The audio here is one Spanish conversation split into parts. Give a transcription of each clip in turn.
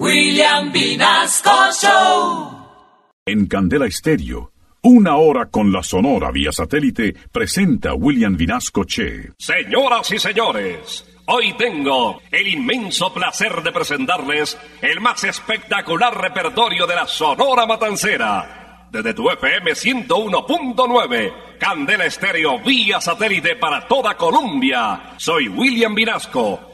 William Vinasco Show. En Candela Estéreo, una hora con la Sonora vía satélite presenta William Vinasco Che. Señoras y señores, hoy tengo el inmenso placer de presentarles el más espectacular repertorio de la Sonora Matancera. Desde tu FM 101.9, Candela Estéreo vía satélite para toda Colombia. Soy William Vinasco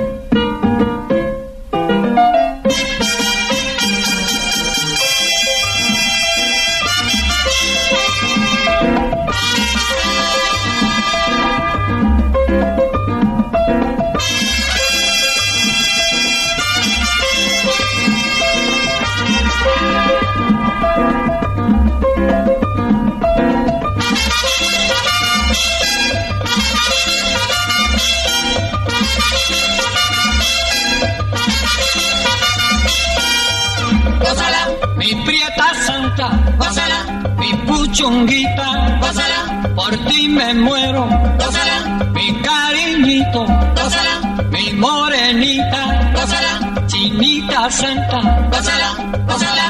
Santa, gózala, mi puchunguita, gózala, por ti me muero, gózala, mi cariñito, gózala, mi morenita, gózala, chinita santa, gózala, gózala,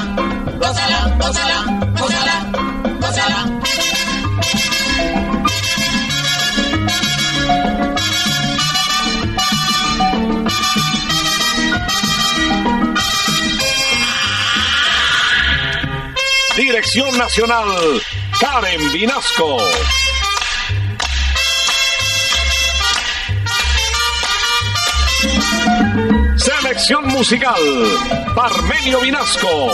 gózala, gózala, gózala. Dirección Nacional, Karen Vinasco. Selección musical, Parmenio Vinasco,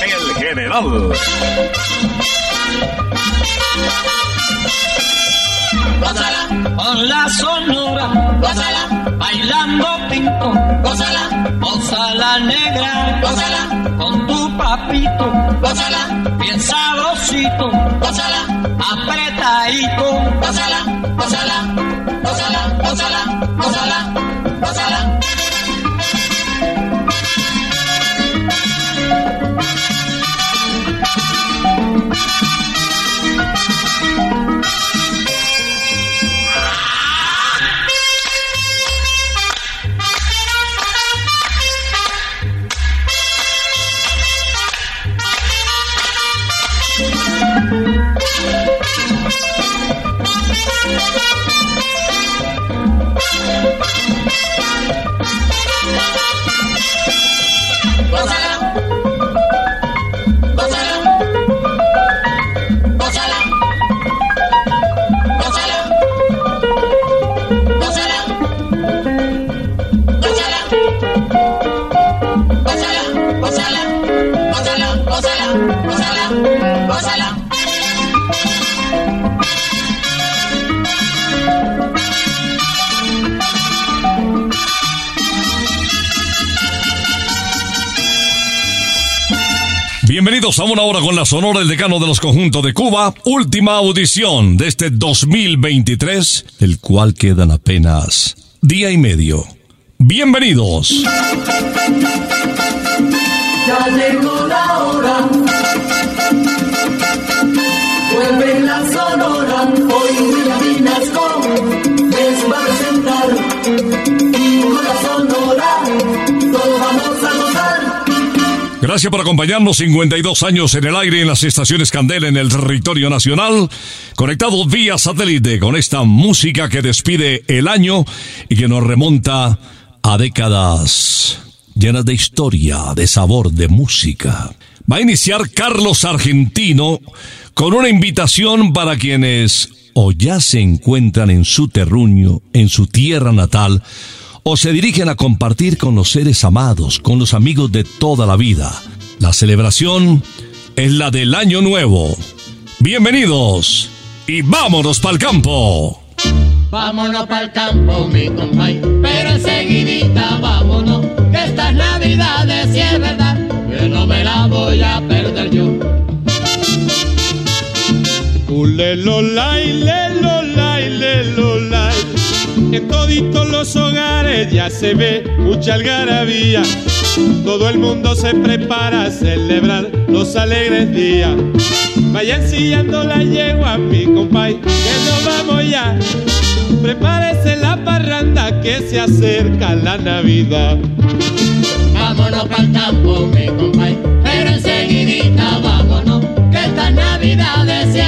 el general. Gózala, con la sonora, gózala, bailando pinto, gózala, gózala negra, gózala, con papito, gózala, bien sabrosito, gózala, apretadito, gózala, gózala, gózala, gózala, gózala. Bienvenidos a una hora con la Sonora, el decano de los conjuntos de Cuba. Última audición de este 2023, del cual quedan apenas día y medio. Bienvenidos. Ya llegó la hora. Gracias por acompañarnos 52 años en el aire en las estaciones Candela en el territorio nacional, conectados vía satélite con esta música que despide el año y que nos remonta a décadas llenas de historia, de sabor, de música. Va a iniciar Carlos Argentino con una invitación para quienes o ya se encuentran en su terruño, en su tierra natal, o se dirigen a compartir con los seres amados, con los amigos de toda la vida. La celebración es la del Año Nuevo. Bienvenidos y vámonos para el campo. Vámonos pa'l campo, mi compay, pero enseguidita vámonos, que estas navidades si es verdad, que no me la voy a perder yo. Lelolay, lelolay. En toditos los hogares ya se ve mucha algarabía. Todo el mundo se prepara a celebrar los alegres días. Vayan sillando la yegua, mi compay, que nos vamos ya. Prepárese la parranda que se acerca la Navidad. Vámonos pa'l campo, mi compay, pero enseguidita vámonos, que esta Navidad si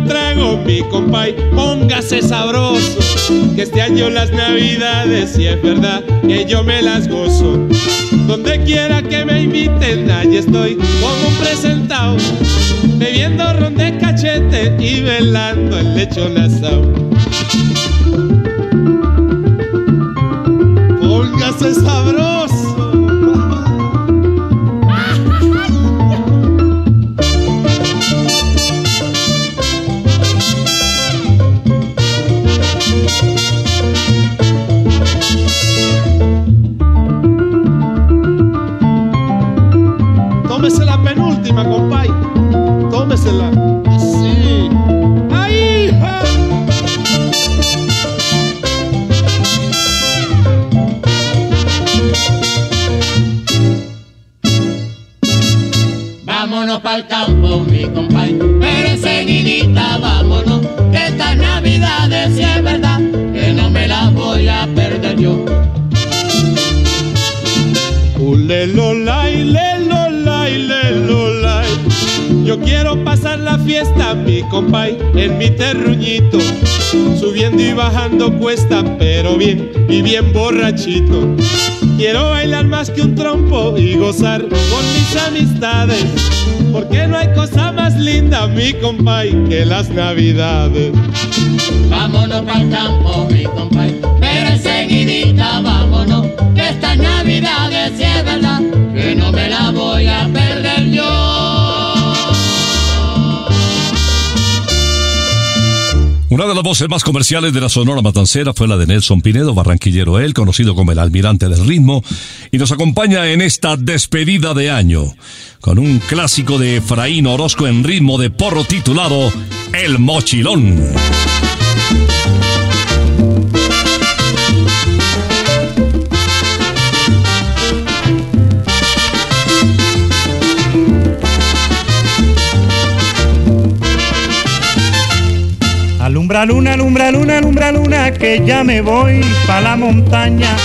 Trago, mi compay, póngase sabroso. Que este año las navidades, si es verdad, que yo me las gozo. Donde quiera que me inviten, allí estoy como un presentado. Bebiendo ron de cachete y velando el lechón asado. செல்ல fiesta, mi compay, en mi terruñito. Subiendo y bajando cuesta, pero bien y bien borrachito. Quiero bailar más que un trompo y gozar con mis amistades. Porque no hay cosa más linda, mi compay, que las navidades. Vámonos pa'l campo, mi compay, pero enseguidita vámonos, que esta Navidad si es verdad, que no me la voy a perder Una de las voces más comerciales de la Sonora Matancera fue la de Nelson Pinedo, barranquillero él, conocido como el almirante del ritmo, y nos acompaña en esta despedida de año, con un clásico de Efraín Orozco en ritmo de porro titulado El Mochilón. Alumbra luna, alumbra luna, alumbra luna, que ya me voy pa' la montaña.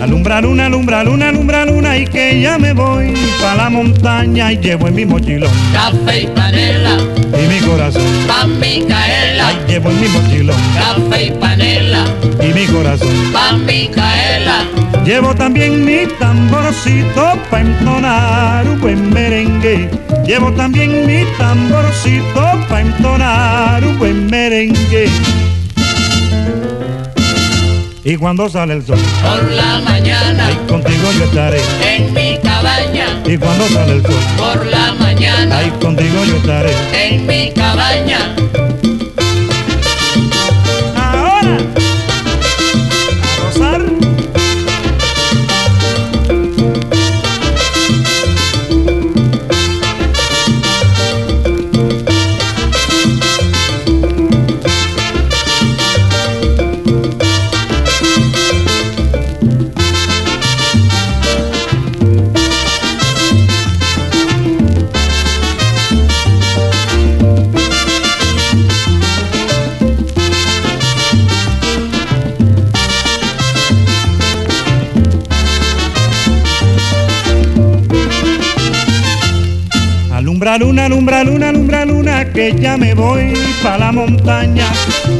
Alumbra luna, alumbra luna, alumbra luna, y que ya me voy pa' la montaña. Y llevo en mi mochilón Café y panela, y mi corazón. pa' Micaela, Ay, llevo en mi mochilón café y panela, y corazón. pa' Micaela. Llevo también mi tamborcito pa' entonar un buen merengue. Llevo también mi tamborcito pa' entonar un buen merengue. Y cuando sale el sol, Por la mañana, ahí contigo yo estaré. en mi cabaña, Y cuando sale el sol, por la mañana, ahí contigo yo estaré. en mi cabaña. Ahora, pa' la montaña.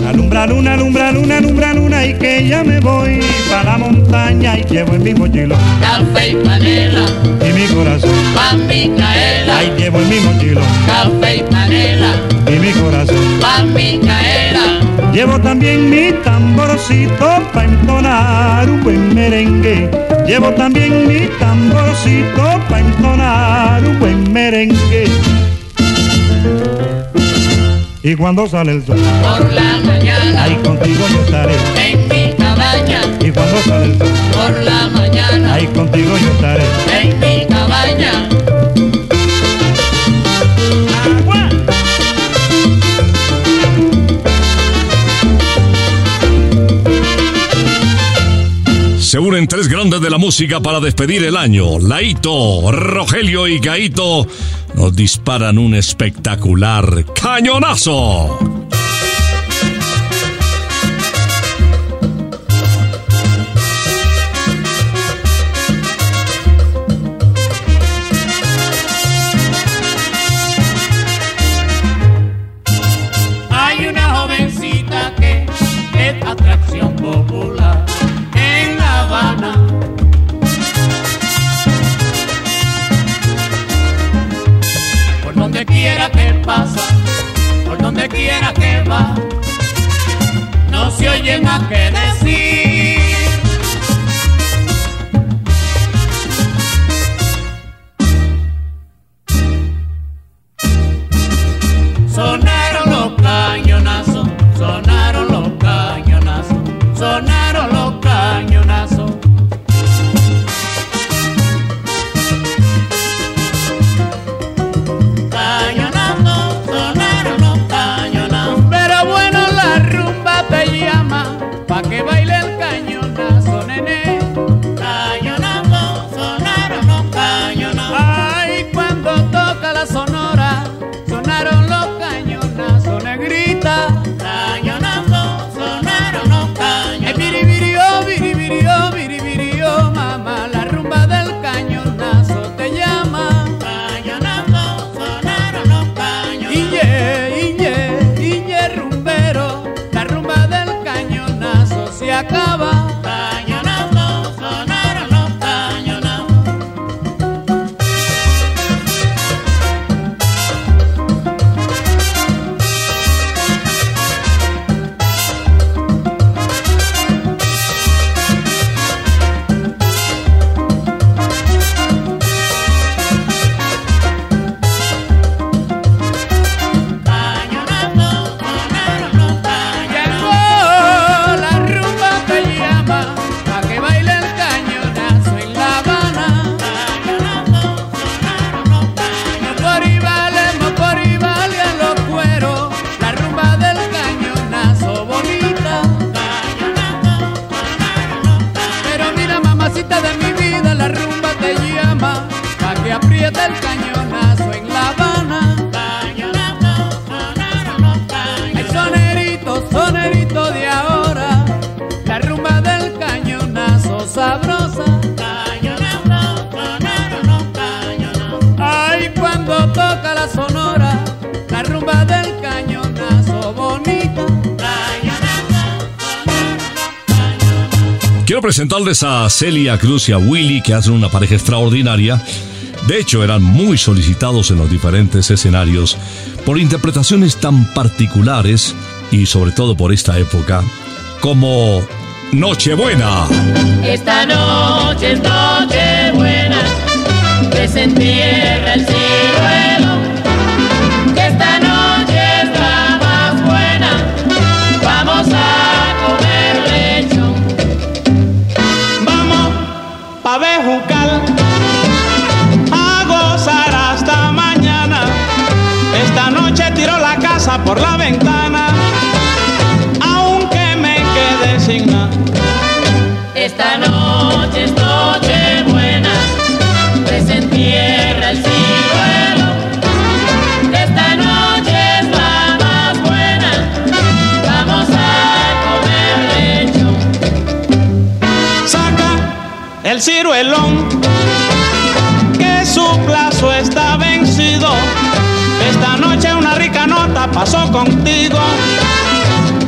Alumbra luna, alumbra luna, alumbra luna, y que ya me voy pa' la montaña. Y llevo en mi mochilón Café y panela, y mi corazón. pa' Micaela, Ahí llevo en mi mochilón café y panela, y mi corazón. pa' Micaela. Llevo también mi tamborcito pa' entonar un buen merengue. Llevo también mi tamborcito pa' entonar un buen merengue y cuando sale el sol. Por la mañana, ahí contigo yo estaré. En mi cabaña, y cuando sale el sol. Por la mañana, ahí contigo yo estaré. En mi cabaña. ¡Agua! Se unen tres grandes de la música para despedir el año. Laito, Rogelio y Gaito nos disparan un espectacular cañonazo. presentarles a Celia Cruz y a Willy, que hacen una pareja extraordinaria. De hecho, eran muy solicitados en los diferentes escenarios por interpretaciones tan particulares y sobre todo por esta época como Nochebuena. Esta noche es Nochebuena, que se entierra el ciruelo. noches, noche buena, pues el ciruelo. Esta noche es la más buena, vamos a comer lechón. Saca el ciruelón, que su plazo está vencido. Esta noche una rica nota pasó contigo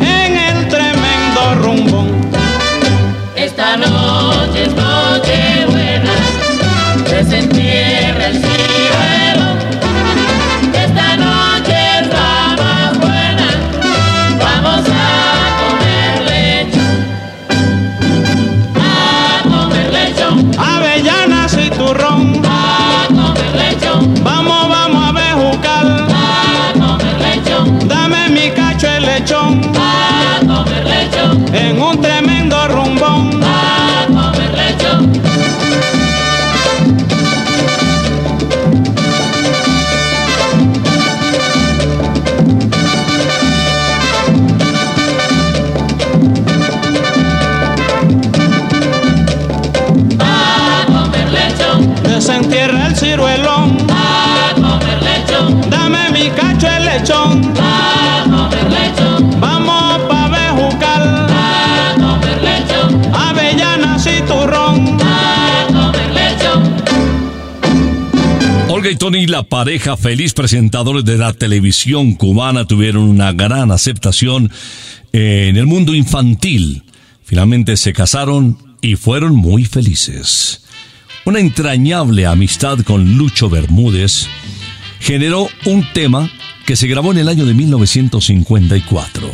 en el tremendo rumbo noche. Olga y Tony, la pareja feliz presentadores de la televisión cubana, tuvieron una gran aceptación eh, en el mundo infantil. Finalmente se casaron y fueron muy felices. Una entrañable amistad con Lucho Bermúdez generó un tema que se grabó en el año de 1954.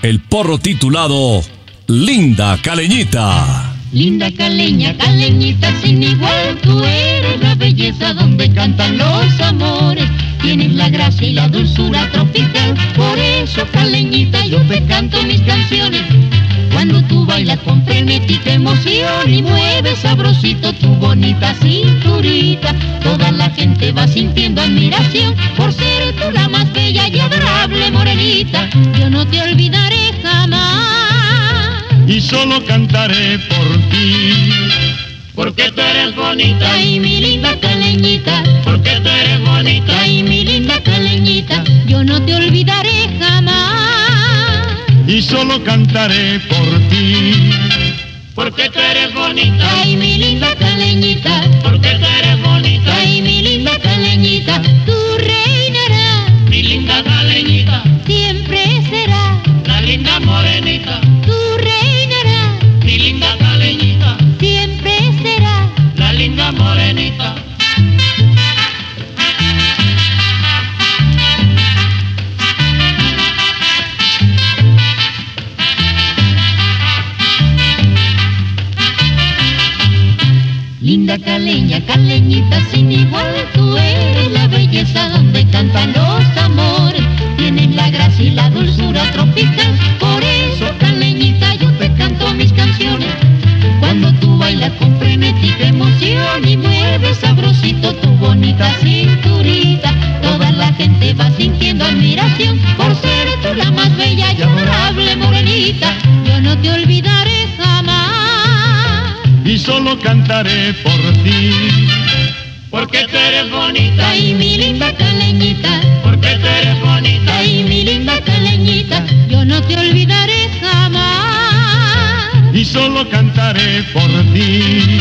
El porro titulado Linda Caleñita. Linda caleña, caleñita sin igual, tú eres la belleza donde cantan los amores. Tienes la gracia y la dulzura tropical, por eso caleñita yo te canto mis canciones. Cuando tú bailas con frenética emoción y mueves sabrosito tu bonita cinturita, toda la gente va sintiendo admiración por ser tú la más bella y adorable morenita. Yo no te olvidaré jamás. Y solo cantaré por ti. Porque tú eres bonita, Ay, mi linda caleñita, porque tú eres bonita, ay, mi linda caleñita, yo no te olvidaré jamás. Y solo cantaré por ti. porque tú eres bonita, Ay, mi linda caleñita, porque tú eres bonita, ay, mi linda caleñita, tú reinarás, mi linda caleñita, siempre será, la linda morenita, Linda caleña, caleñita sin igual, tú eres la belleza donde cantan los amores. Tienes la gracia y la dulzura tropical, Y cantaré por ti. Porque tú eres bonita, Ay, mi linda caleñita, porque tú eres bonita, ay, mi linda caleñita, yo no te olvidaré jamás. Y solo cantaré por ti.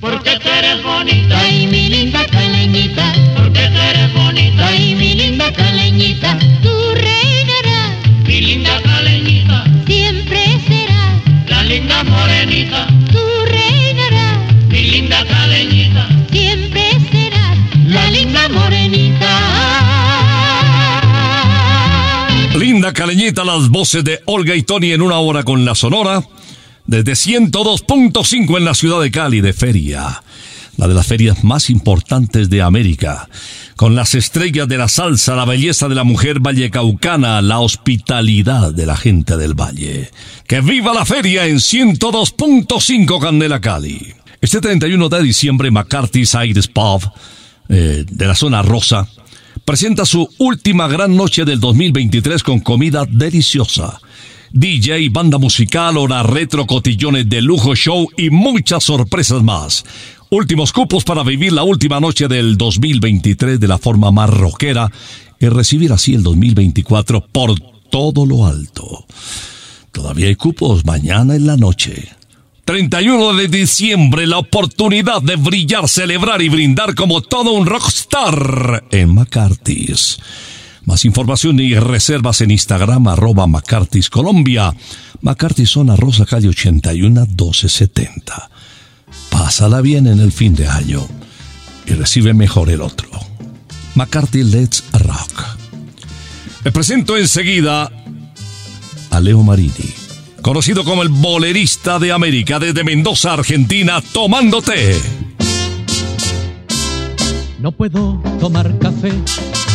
porque tú eres bonita, Ay, mi linda caleñita, porque tú eres bonita, ay, mi linda caleñita, tú reinarás, mi linda caleñita, siempre serás, la linda morenita, tú linda Caleñita, las voces de Olga y Tony en una hora con la Sonora, desde 102.5 en la ciudad de Cali de Feria, la de las ferias más importantes de América, con las estrellas de la salsa, la belleza de la mujer vallecaucana, la hospitalidad de la gente del valle. ¡Que viva la feria en 102.5 Candela Cali! Este 31 de diciembre, McCarthy's Aires Pub, eh, de la zona rosa, presenta su última gran noche del 2023 con comida deliciosa. DJ, banda musical, hora retro, cotillones de lujo, show y muchas sorpresas más. Últimos cupos para vivir la última noche del 2023 de la forma más rockera y recibir así el 2024 por todo lo alto. Todavía hay cupos mañana en la noche. 31 de diciembre, la oportunidad de brillar, celebrar y brindar como todo un rockstar en McCarthy's. Más información y reservas en Instagram, arroba McCarthy's Colombia. McCarthy's Zona Rosa, calle 81, 1270. Pásala bien en el fin de año y recibe mejor el otro. McCarthy Let's Rock. Le presento enseguida a Leo Marini, conocido como el bolerista de América desde Mendoza, Argentina, tomando té. No puedo tomar café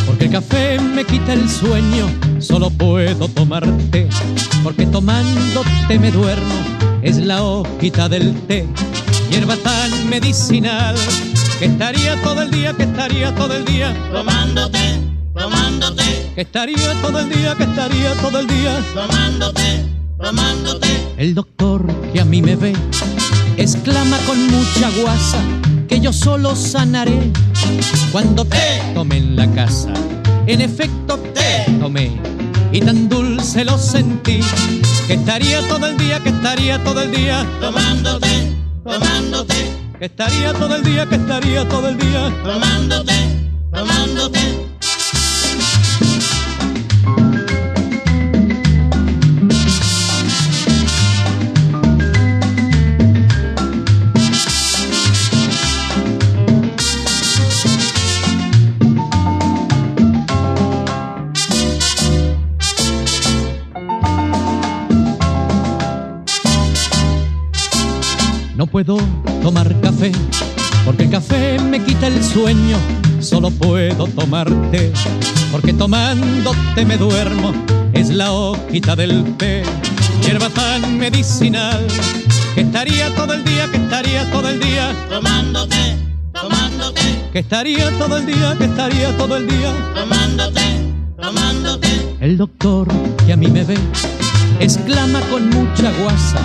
porque el café me quita el sueño. Solo puedo tomar té porque tomando té me duermo. Es la hojita del té, hierba tan medicinal que estaría todo el día, que estaría todo el día, Tomándote, tomándote, que estaría todo el día, que estaría todo el día. tomándote, tomándote. El doctor que a mí me ve exclama con mucha guasa que yo solo sanaré Cuando te tomé en la casa, en efecto te tomé. Y tan dulce lo sentí, que estaría todo el día, que estaría todo el día, tomándote, tomándote, que estaría todo el día, que estaría todo el día. tomándote, tomándote. Puedo tomar café, porque el café me quita el sueño. Solo puedo tomarte, porque tomándote me duermo. Es la hojita del té, hierba tan medicinal, que estaría todo el día, que estaría todo el día, tomándote, tomándote, que estaría todo el día, que estaría todo el día. tomándote, tomándote. El doctor que a mí me ve exclama con mucha guasa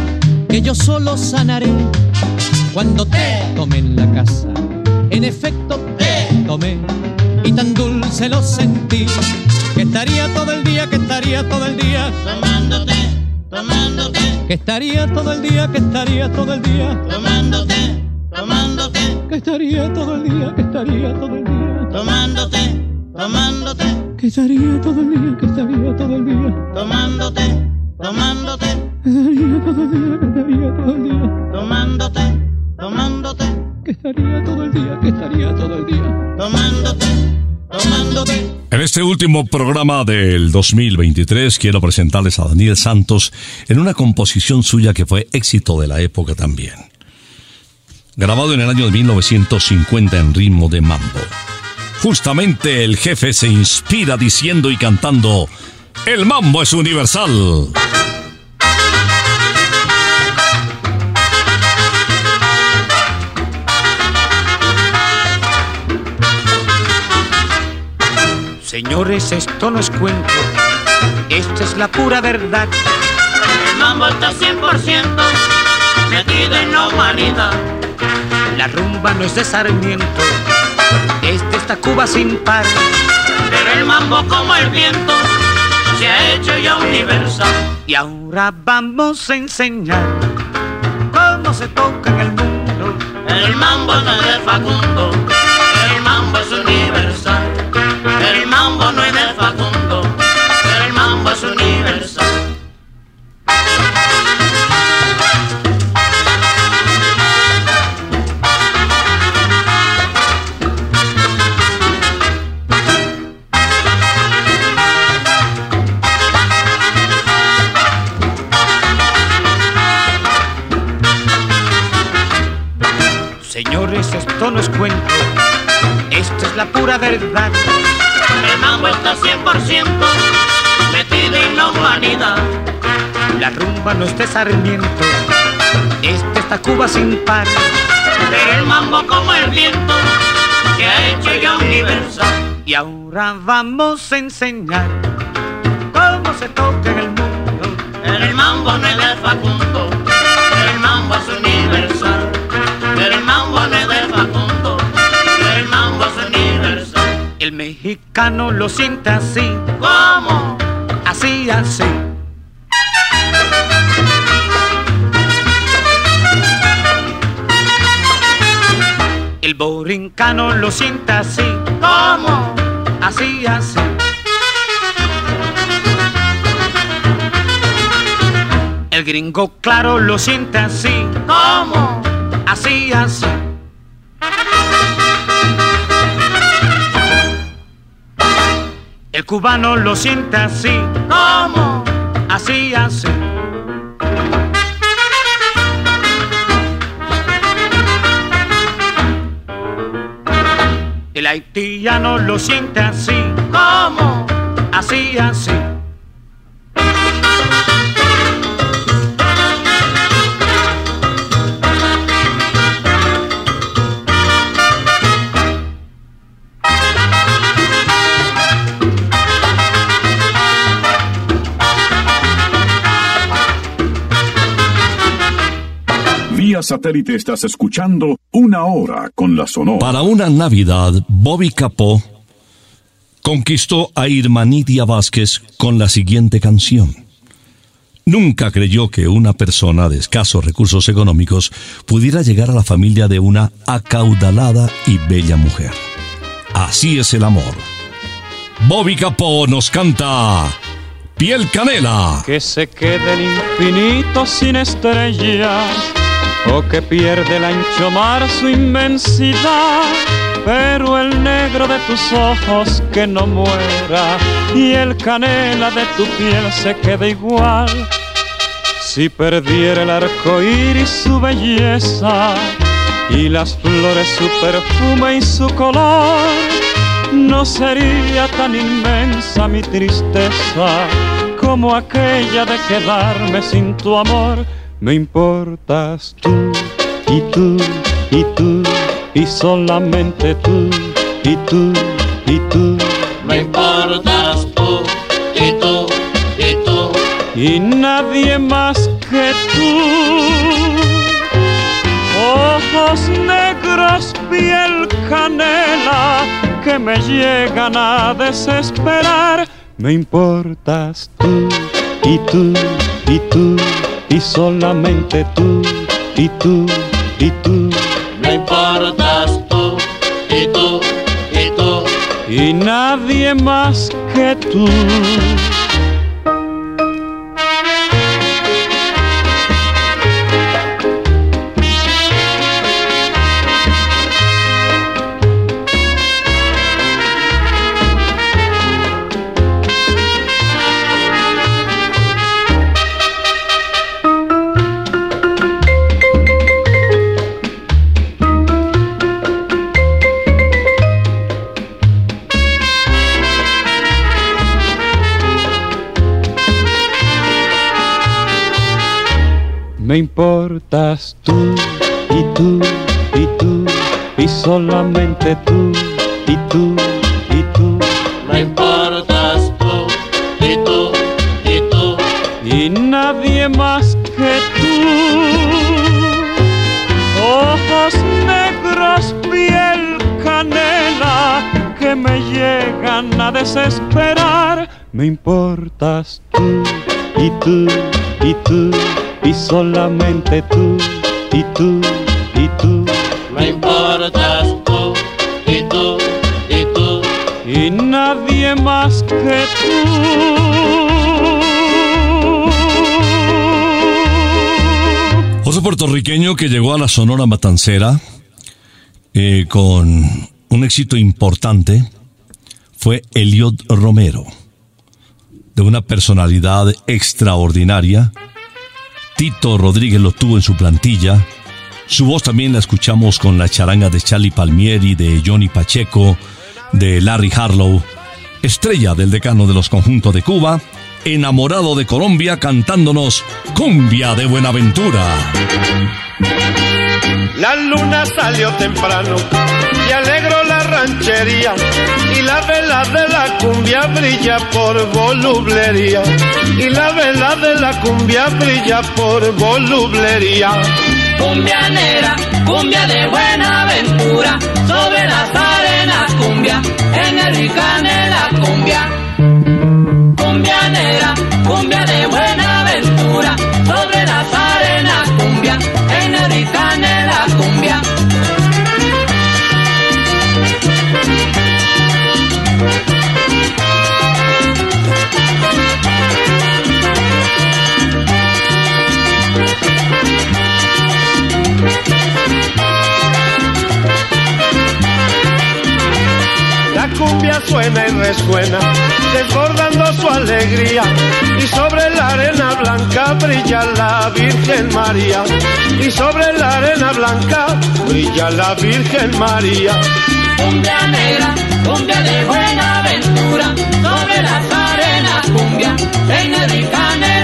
que yo solo sanaré cuando te tomé en la casa. En efecto te tomé y tan dulce lo sentí que estaría todo el día, que estaría todo el día, tomándote, tomándote, que estaría todo el día, que estaría todo el día, tomándote, tomándote, que estaría todo el día, que estaría todo el día, tomándote, tomándote, que estaría todo el día, que estaría todo el día, tomándote, tomándote, estaría todo el día. tomándote, tomándote, que estaría todo el día, que estaría todo el día. tomándote, tomándote. En este último programa del 2023 quiero presentarles a Daniel Santos en una composición suya que fue éxito de la época también. Grabado en el año de 1950 en ritmo de mambo. Justamente el jefe se inspira diciendo y cantando, el mambo es universal. Señores, esto no es cuento, esto es la pura verdad. El mambo está 100% metido en la humanidad. La rumba no es de Sarmiento, este está Cuba sin par. Pero el mambo como el viento se ha hecho ya universal. Y ahora vamos a enseñar cómo se toca en el mundo. El mambo no es de Facundo, el mambo es universal. El mambo no es Esto no es cuento, esto es la pura verdad. El mambo está 100% metido en la humanidad. La rumba no es de Sarmiento, este está Cuba sin par. Pero el mambo como el viento se ha hecho ya universal. Y ahora vamos a enseñar cómo se toca en el mundo. El mambo no es de Facundo, El mexicano lo siente así, ¿Cómo? así, así. El borincano lo siente así, ¿Cómo? así, así. El gringo claro lo siente así, ¿Cómo? así, así. El cubano lo siente así, ¿Cómo? así, así. El haitiano lo siente así, ¿Cómo? así, así. Satélite estás escuchando Una Hora con la Sonora. Para una Navidad, Bobby Capó conquistó a Irmanidia Vázquez con la siguiente canción. Nunca creyó que una persona de escasos recursos económicos pudiera llegar a la familia de una acaudalada y bella mujer. Así es el amor. Bobby Capó nos canta Piel Canela. Que se quede el infinito sin estrellas o que pierde el ancho mar su inmensidad. Pero el negro de tus ojos que no muera y el canela de tu piel se quede igual. Si perdiera el arco iris su belleza y las flores su perfume y su color, no sería tan inmensa mi tristeza como aquella de quedarme sin tu amor. Me importas tú y tú y tú y solamente tú y tú y tú. Me importas tú y tú y tú. y nadie más que tú. Ojos negros, piel canela, que me llegan a desesperar. Me importas tú y tú y tú y solamente tú y tú y tú Me importas tú y tú y tú. y nadie más que tú. Me importas tú y tú y tú y solamente tú y tú y tú Me importas tú y tú y tú. y nadie más que tú. Ojos negros, piel canela que me llegan a desesperar. Me importas tú y tú y tú y solamente tú y tú y tú Me importas tú y tú y tú. y nadie más que tú. Otro puertorriqueño que llegó a la Sonora Matancera eh, con un éxito importante fue Eliot Romero, de una personalidad extraordinaria. Tito Rodríguez lo tuvo en su plantilla. Su voz también la escuchamos con la charanga de Charlie Palmieri, de Johnny Pacheco, de Larry Harlow, estrella del decano de los conjuntos de Cuba, enamorado de Colombia cantándonos Cumbia de Buenaventura. La luna salió temprano y alegró la ranchería y la vela de la cumbia brilla por volublería y la vela de la cumbia brilla por volublería. Cumbia negra, cumbia de buena aventura, sobre las arenas cumbia, en el ricanela cumbia. Cumbia negra, cumbia de buena cumbia suena y resuena, desbordando su alegría. Y sobre la arena blanca brilla la Virgen María. Y sobre la arena blanca brilla la Virgen María. Cumbia negra, cumbia de buena aventura, sobre las arenas cumbia, en el ricanela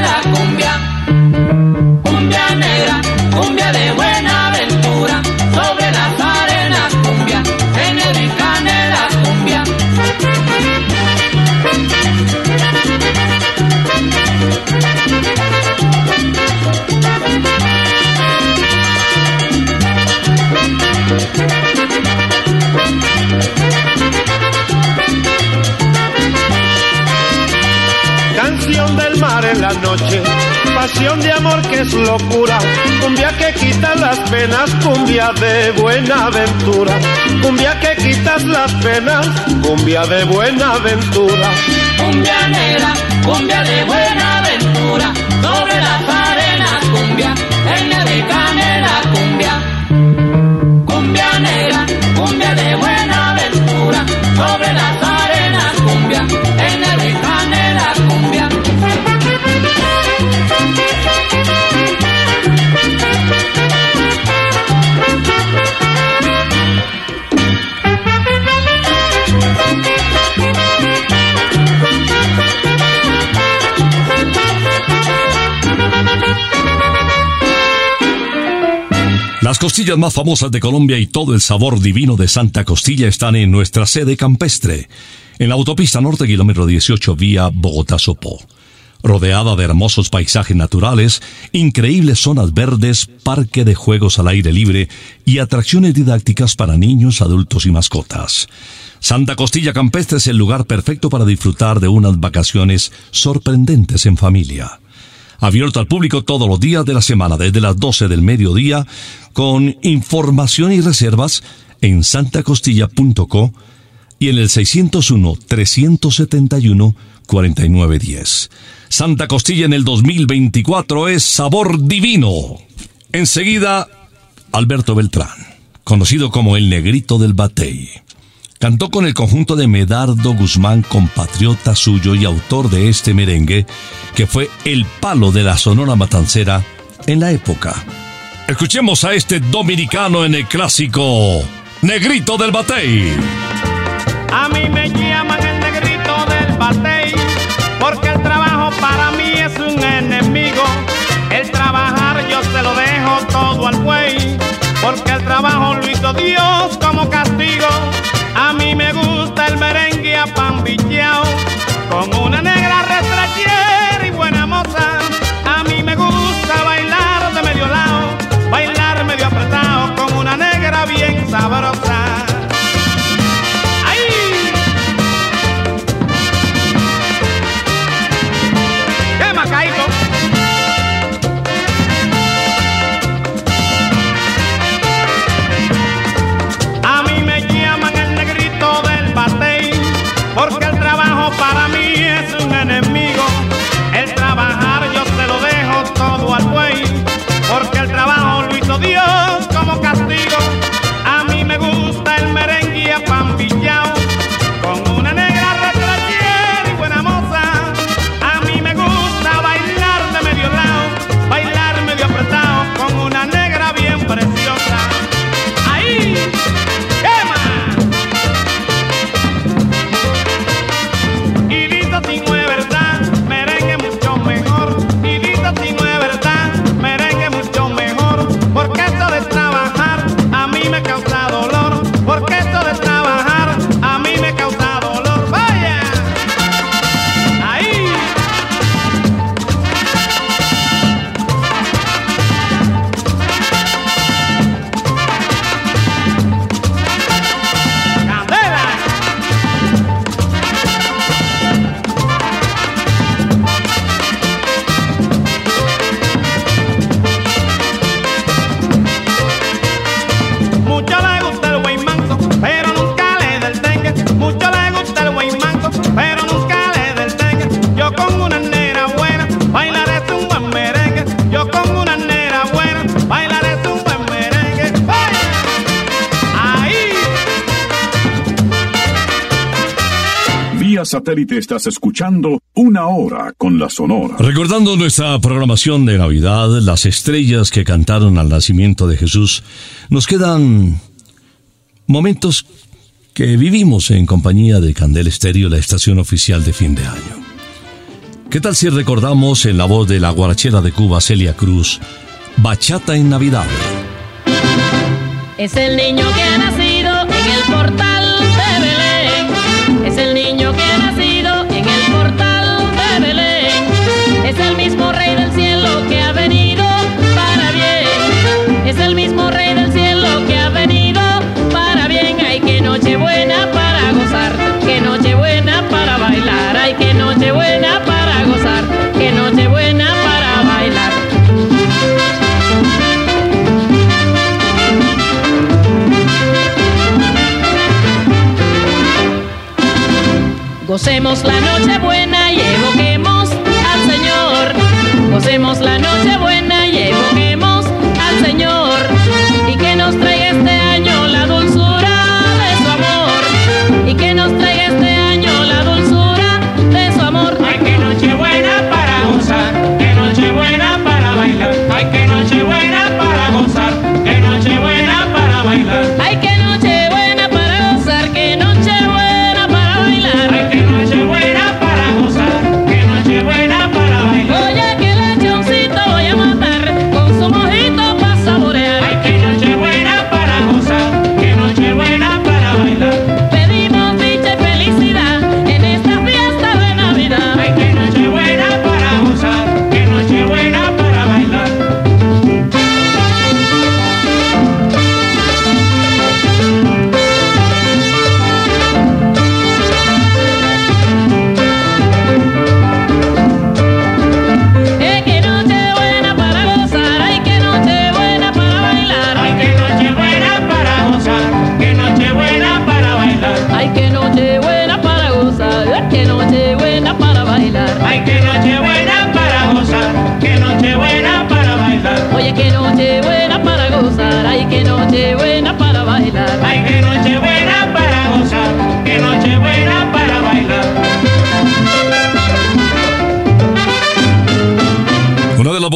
en la noche, pasión de amor que es locura, cumbia que quita las penas, cumbia de buena aventura, cumbia que quitas las penas, cumbia de buena aventura. Cumbia negra, cumbia de buena aventura, sobre las arenas cumbia, Las costillas más famosas de Colombia y todo el sabor divino de Santa Costilla están en nuestra sede campestre, en la autopista norte kilómetro 18 vía Bogotá-Sopó. Rodeada de hermosos paisajes naturales, increíbles zonas verdes, parque de juegos al aire libre y atracciones didácticas para niños, adultos y mascotas. Santa Costilla Campestre es el lugar perfecto para disfrutar de unas vacaciones sorprendentes en familia abierto al público todos los días de la semana desde las 12 del mediodía con información y reservas en santacostilla.co y en el 601-371-4910. Santa Costilla en el 2024 es sabor divino. Enseguida, Alberto Beltrán, conocido como el negrito del Batey. Cantó con el conjunto de Medardo Guzmán, compatriota suyo y autor de este merengue, que fue el palo de la Sonora Matancera en la época. Escuchemos a este dominicano en el clásico Negrito del Batey. A mí me llaman el negrito del batey, porque el trabajo para mí es un enemigo. El trabajar yo se lo dejo todo al buey, porque el trabajo lo hizo Dios como castigo. A mí me gusta el merengue apambillao, con una negra retrachera satélite estás escuchando Una Hora con la Sonora. Recordando nuestra programación de Navidad, las estrellas que cantaron al nacimiento de Jesús, nos quedan momentos que vivimos en compañía de Candel Estéreo, la estación oficial de fin de año. ¿Qué tal si recordamos en la voz de la guarachera de Cuba, Celia Cruz, Bachata en Navidad? Es el niño que ha nacido en el portal Gocemos la noche buena y evoquemos al Señor. Gocemos la noche buena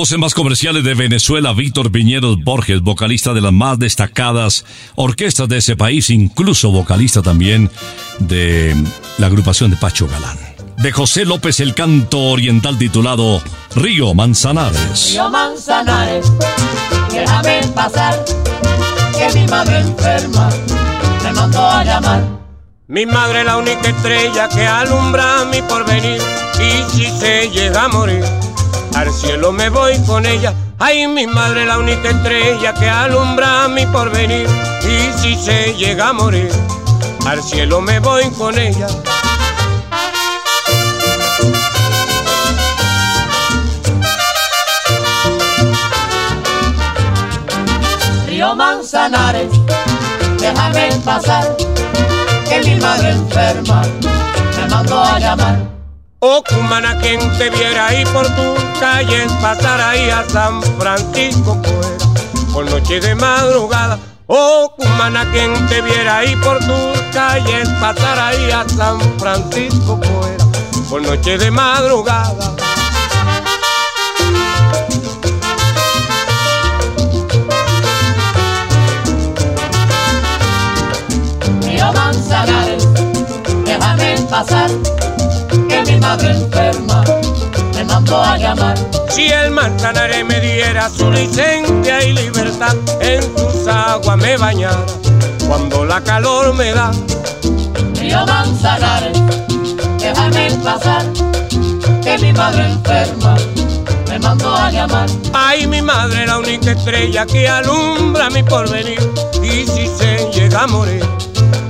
voces más comerciales de Venezuela, Víctor Piñeros Borges, vocalista de las más destacadas orquestas de ese país, incluso vocalista también de la agrupación de Pacho Galán. De José López, el canto oriental titulado Río Manzanares. Río Manzanares, déjame pasar, que mi madre enferma me mandó a llamar. Mi madre es la única estrella que alumbra mi porvenir y si se llega a morir, al cielo me voy con ella. Ay, mi madre la única estrella que alumbra mi porvenir y si se llega a morir, al cielo me voy con ella. Río Manzanares, déjame pasar, que mi madre enferma me mandó a llamar. Oh, cumana, quien te viera ahí por tus calles, pasar ahí a San Francisco fuera, por noche de madrugada. Oh, cumana, quien te viera ahí por tus calles, pasar ahí a San Francisco fuera, por noche de madrugada. Río Manzanares, déjame pasar, mi madre enferma me mandó a llamar. Si el Manzanares me diera su licencia y libertad, en sus aguas me bañara cuando la calor me da. Río Manzanares, déjame pasar, que mi madre enferma me mandó a llamar. Ay, mi madre, la única estrella que alumbra mi porvenir. Y si se llega a morir,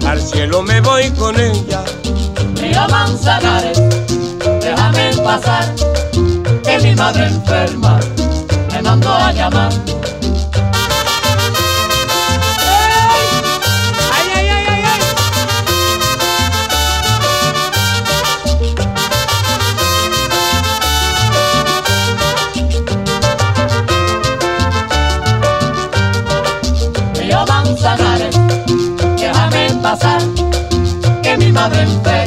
al cielo me voy con ella. Río Manzanares, déjame pasar, que mi madre enferma me mandó a llamar. Ay, ay, ay, ay, ay. Río Manzanares, déjame pasar, que mi madre enferma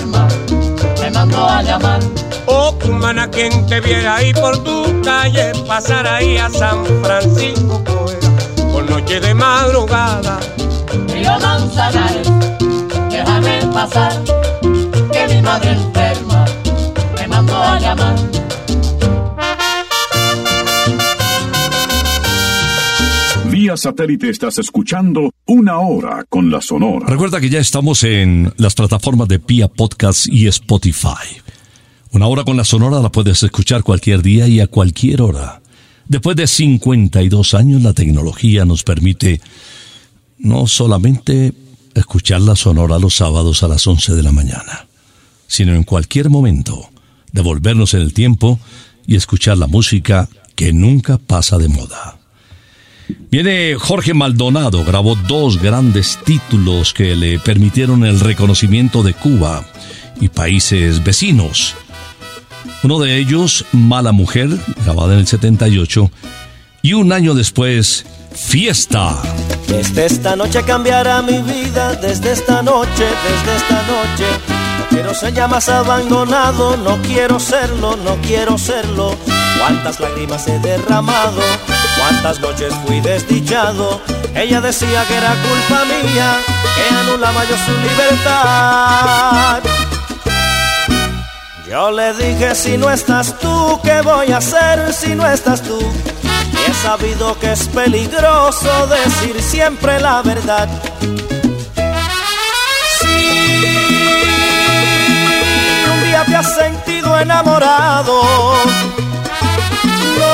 Cumana, quien te viera ahí por tu calle, pasar ahí a San Francisco fuera, por noche de madrugada. Río Manzanares, déjame pasar, que mi madre enferma me mandó a llamar. Vía satélite estás escuchando Una Hora con la Sonora. Recuerda que ya estamos en las plataformas de Pia Podcast y Spotify. Una hora con la Sonora la puedes escuchar cualquier día y a cualquier hora. Después de 52 años, la tecnología nos permite no solamente escuchar la Sonora los sábados a las 11 de la mañana, sino en cualquier momento devolvernos en el tiempo y escuchar la música que nunca pasa de moda. Viene Jorge Maldonado, grabó dos grandes títulos que le permitieron el reconocimiento de Cuba y países vecinos. Uno de ellos, Mala Mujer, grabada en el 78, y un año después, Fiesta. Desde esta noche cambiará mi vida, desde esta noche, desde esta noche. No quiero ser ya más abandonado, no quiero serlo, no quiero serlo. Cuántas lágrimas he derramado, cuántas noches fui desdichado. Ella decía que era culpa mía, que anulaba yo su libertad. Yo le dije, si no estás tú, ¿qué voy a hacer si no estás tú? Y he sabido que es peligroso decir siempre la verdad. Si un día te has sentido enamorado, no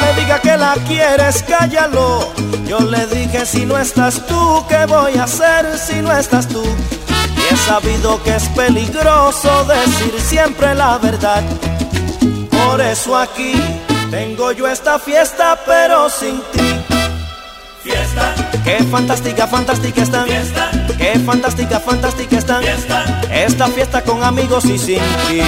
le diga que la quieres, cállalo. Yo le dije, si no estás tú, ¿qué voy a hacer si no estás tú? He sabido que es peligroso decir siempre la verdad. Por eso aquí tengo yo esta fiesta, pero sin ti. Fiesta. Qué fantástica, fantástica están. Fiesta. Qué fantástica, fantástica están. Fiesta. Esta fiesta con amigos y sin ti.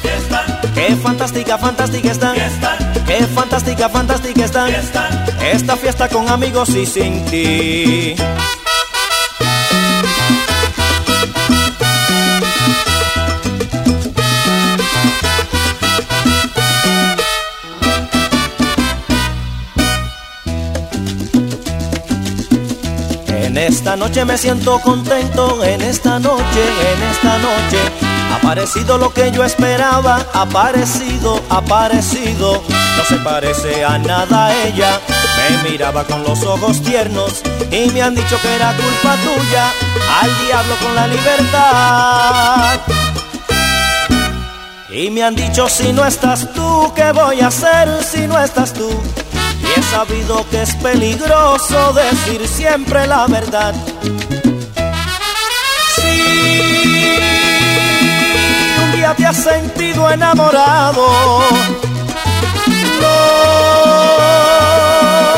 Fiesta. Qué fantástica, fantástica están. Fiesta. Qué fantástica, fantástica están. Fiesta. Esta fiesta con amigos y sin ti. Esta noche me siento contento, en esta noche, en esta noche. Ha aparecido lo que yo esperaba, ha aparecido, ha aparecido. No se parece a nada ella. Me miraba con los ojos tiernos y me han dicho que era culpa tuya. Al diablo con la libertad. Y me han dicho si no estás tú, ¿qué voy a hacer si no estás tú? Y he sabido que es peligroso decir siempre la verdad. Si un día te has sentido enamorado,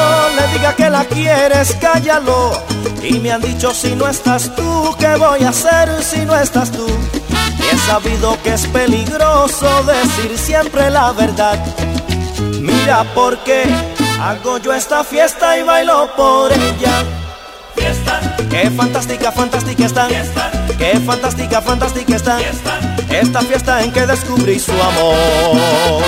no le diga que la quieres, cállalo. Y me han dicho si no estás tú, ¿qué voy a hacer si no estás tú? Y he sabido que es peligroso decir siempre la verdad. Mira por qué hago yo esta fiesta y bailo por ella. Fiesta. Qué fantástica, fantástica están. Fiesta. Qué fantástica, fantástica están. Fiesta. Esta fiesta en que descubrí su amor.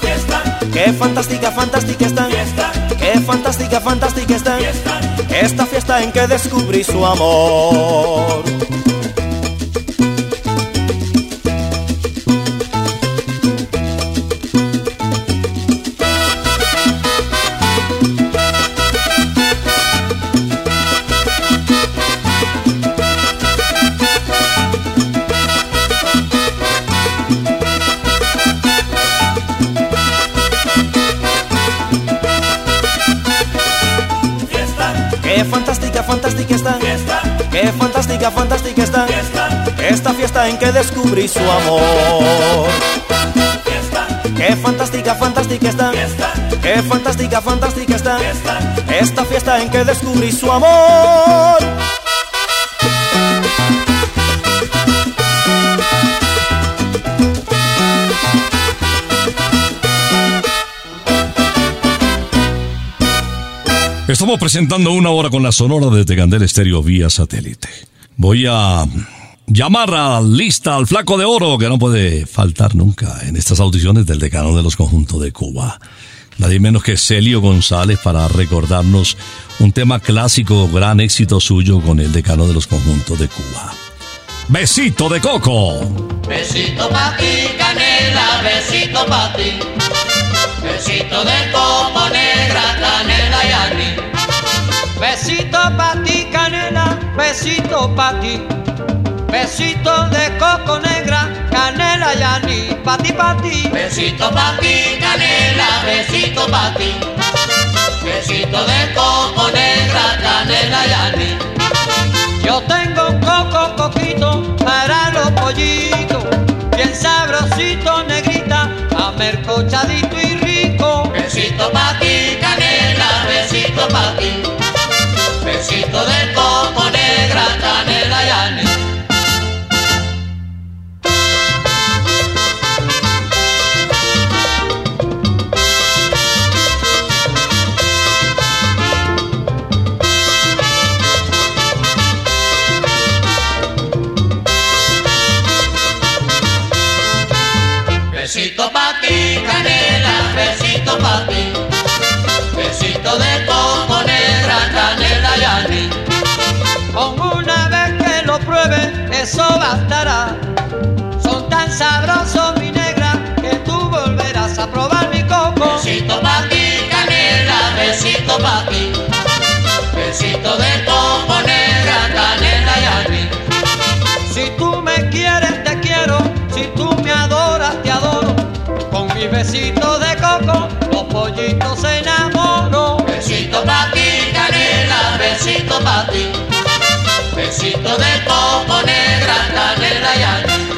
Fiesta. Qué fantástica, fantástica están. Fiesta. Qué fantástica, fantástica están. Fiesta. Esta fiesta en que descubrí su amor. Qué fantástica, están. Esta fiesta en que descubrí su amor. Qué fantástica, fantástica están. Qué fantástica, fantástica están. Esta fiesta en que descubrí su amor. Estamos presentando una hora con la sonora de Tegandel Estéreo vía satélite. Voy a llamar a lista al flaco de oro que no puede faltar nunca en estas audiciones del decano de los conjuntos de Cuba. Nadie menos que Celio González para recordarnos un tema clásico, gran éxito suyo con el decano de los conjuntos de Cuba. Besito de coco. Besito pa' ti, canela, besito pa' ti. Besito de coco negra, canela y anís. Besito pa' ti, besito pa' ti. Besito de coco negra, canela y anís. Pa' ti, pa' ti. Besito pa' ti, canela, besito pa' ti. Besito de coco negra, canela y anís. Yo tengo un coco coquito para los pollitos, bien sabrosito, negrita, amercochadito y rico. Besito pa' ti, canela, besito pa' ti. Besito de coco negra, canela y anís. Eso bastará. Son tan sabrosos, mi negra, que tú volverás a probar mi coco. Besito pa' ti, canela, besito pa' ti. Besito de coco negra, canela y anís. Si tú me quieres, te quiero. Si tú me adoras, te adoro. Con mis besitos de coco, los pollitos se enamoran. Besito pa' ti, canela, besito pa' ti. De coco negra, canela y anís.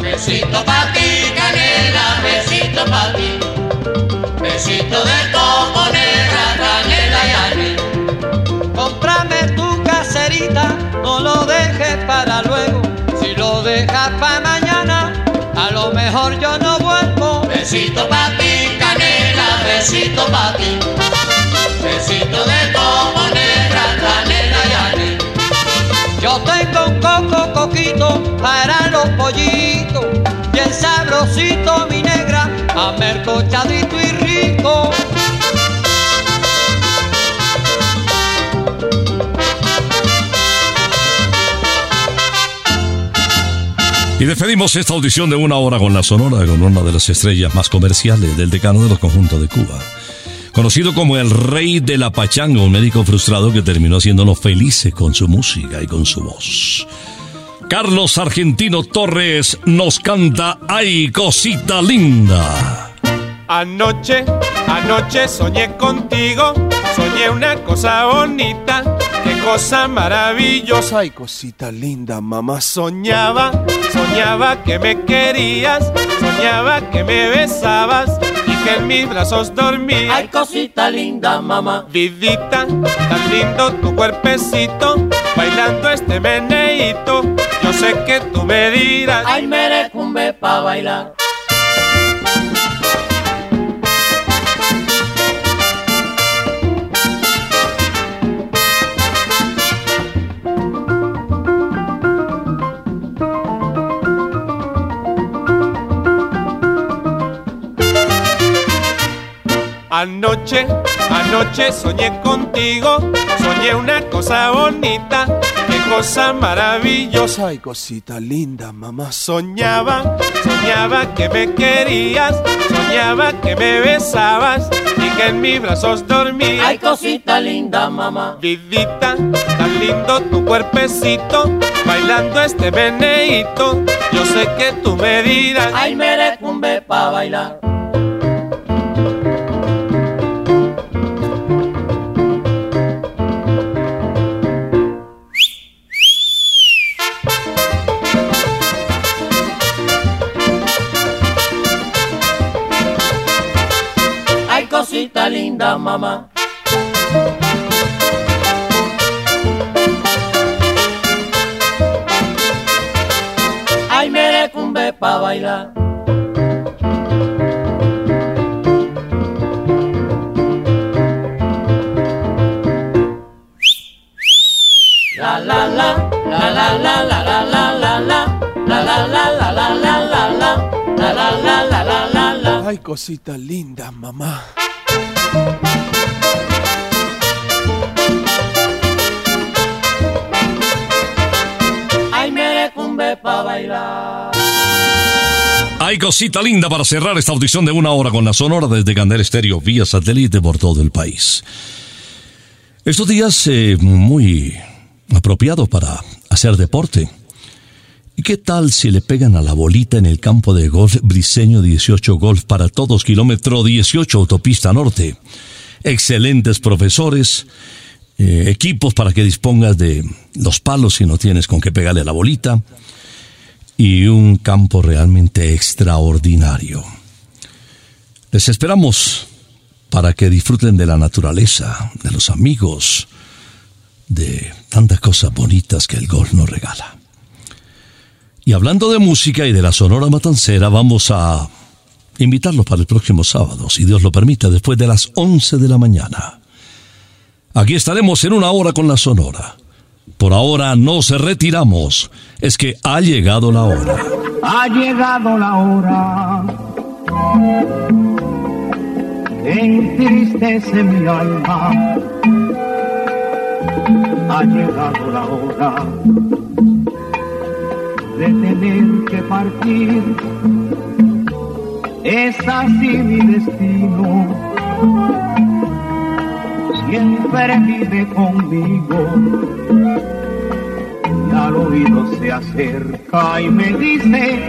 Besito pa' ti, canela, besito pa' ti. Besito de no lo dejes para luego. Si lo dejas para mañana, a lo mejor yo no vuelvo. Besito pa' ti, canela, besito pa' ti. Besito de coco negra, canela y anís. Yo tengo un coco coquito para los pollitos, bien sabrosito mi negra, amercochadito y rico. Y despedimos esta audición de una hora con la Sonora, con una de las estrellas más comerciales del decano de los conjuntos de Cuba. Conocido como el rey de la pachanga, un médico frustrado que terminó haciéndonos felices con su música y con su voz. Carlos Argentino Torres nos canta Ay, cosita linda. Anoche, anoche soñé contigo, soñé una cosa bonita, cosa maravillosa. Ay, cosita linda, mamá soñaba, soñaba que me querías, soñaba que me besabas y que en mis brazos dormías. Ay, cosita linda, mamá. Vidita, tan lindo tu cuerpecito, bailando este meneíto, yo sé que tú me dirás. Ay, merecumbe pa' bailar. Anoche, anoche soñé contigo, soñé una cosa bonita, qué cosa maravillosa. Ay, cosita linda, mamá soñaba, soñaba que me querías, soñaba que me besabas y que en mis brazos dormías. Ay, cosita linda, mamá. Vidita, tan lindo tu cuerpecito, bailando este meneíto, yo sé que tú me dirás. Ay, merecumbe pa' bailar. Linda, mamá. Ay, merecumbe pa' bailar. La la la, la la la la la la la la, la la la la la la la la, la la linda, mamá. Hay cosita linda para cerrar esta audición de una hora con la Sonora desde Candel Estéreo vía satélite por todo el país. Estos días eh, muy apropiados para hacer deporte. ¿Y qué tal si le pegan a la bolita en el campo de golf Briseño 18 Golf para todos, kilómetro 18 autopista norte? Excelentes profesores, eh, equipos para que dispongas de los palos si no tienes con qué pegarle la bolita y un campo realmente extraordinario. Les esperamos para que disfruten de la naturaleza, de los amigos, de tantas cosas bonitas que el golf nos regala. Y hablando de música y de la Sonora Matancera, vamos a invitarlos para el próximo sábado, si Dios lo permite, después de las 11 de la mañana. Aquí estaremos en una hora con la Sonora. Por ahora no se retiramos, es que ha llegado la hora. Ha llegado la hora. Entristece mi alma. Ha llegado la hora de tener que partir. Es así mi destino. Siempre vive conmigo y al oído se acerca y me dice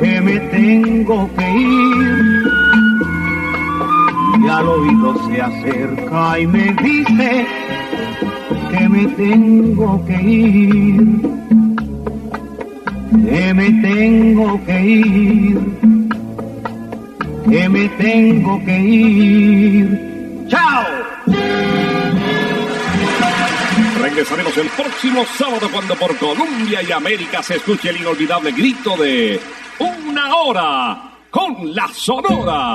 que me tengo que ir. Y al oído se acerca y me dice que me tengo que ir. Que me tengo que ir. Que me tengo que ir. ¡Chao! Regresaremos el próximo sábado cuando por Colombia y América se escuche el inolvidable grito de Una hora con la Sonora.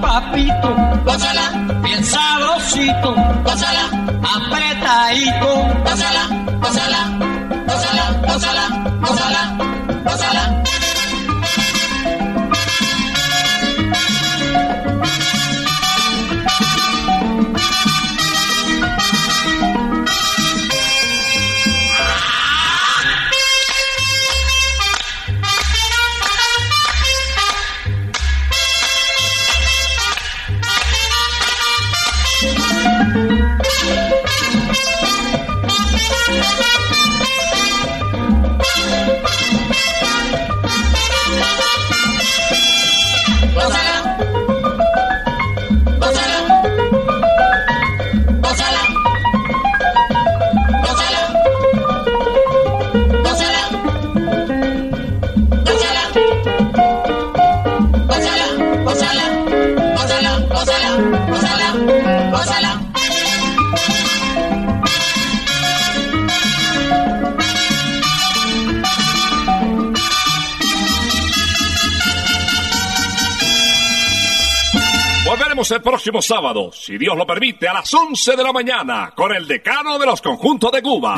papito, pásala, bien sabrosito, pásala, apretadito, pásala, pásala El próximo sábado, si Dios lo permite, a las 11 de la mañana, con el decano de los conjuntos de Cuba.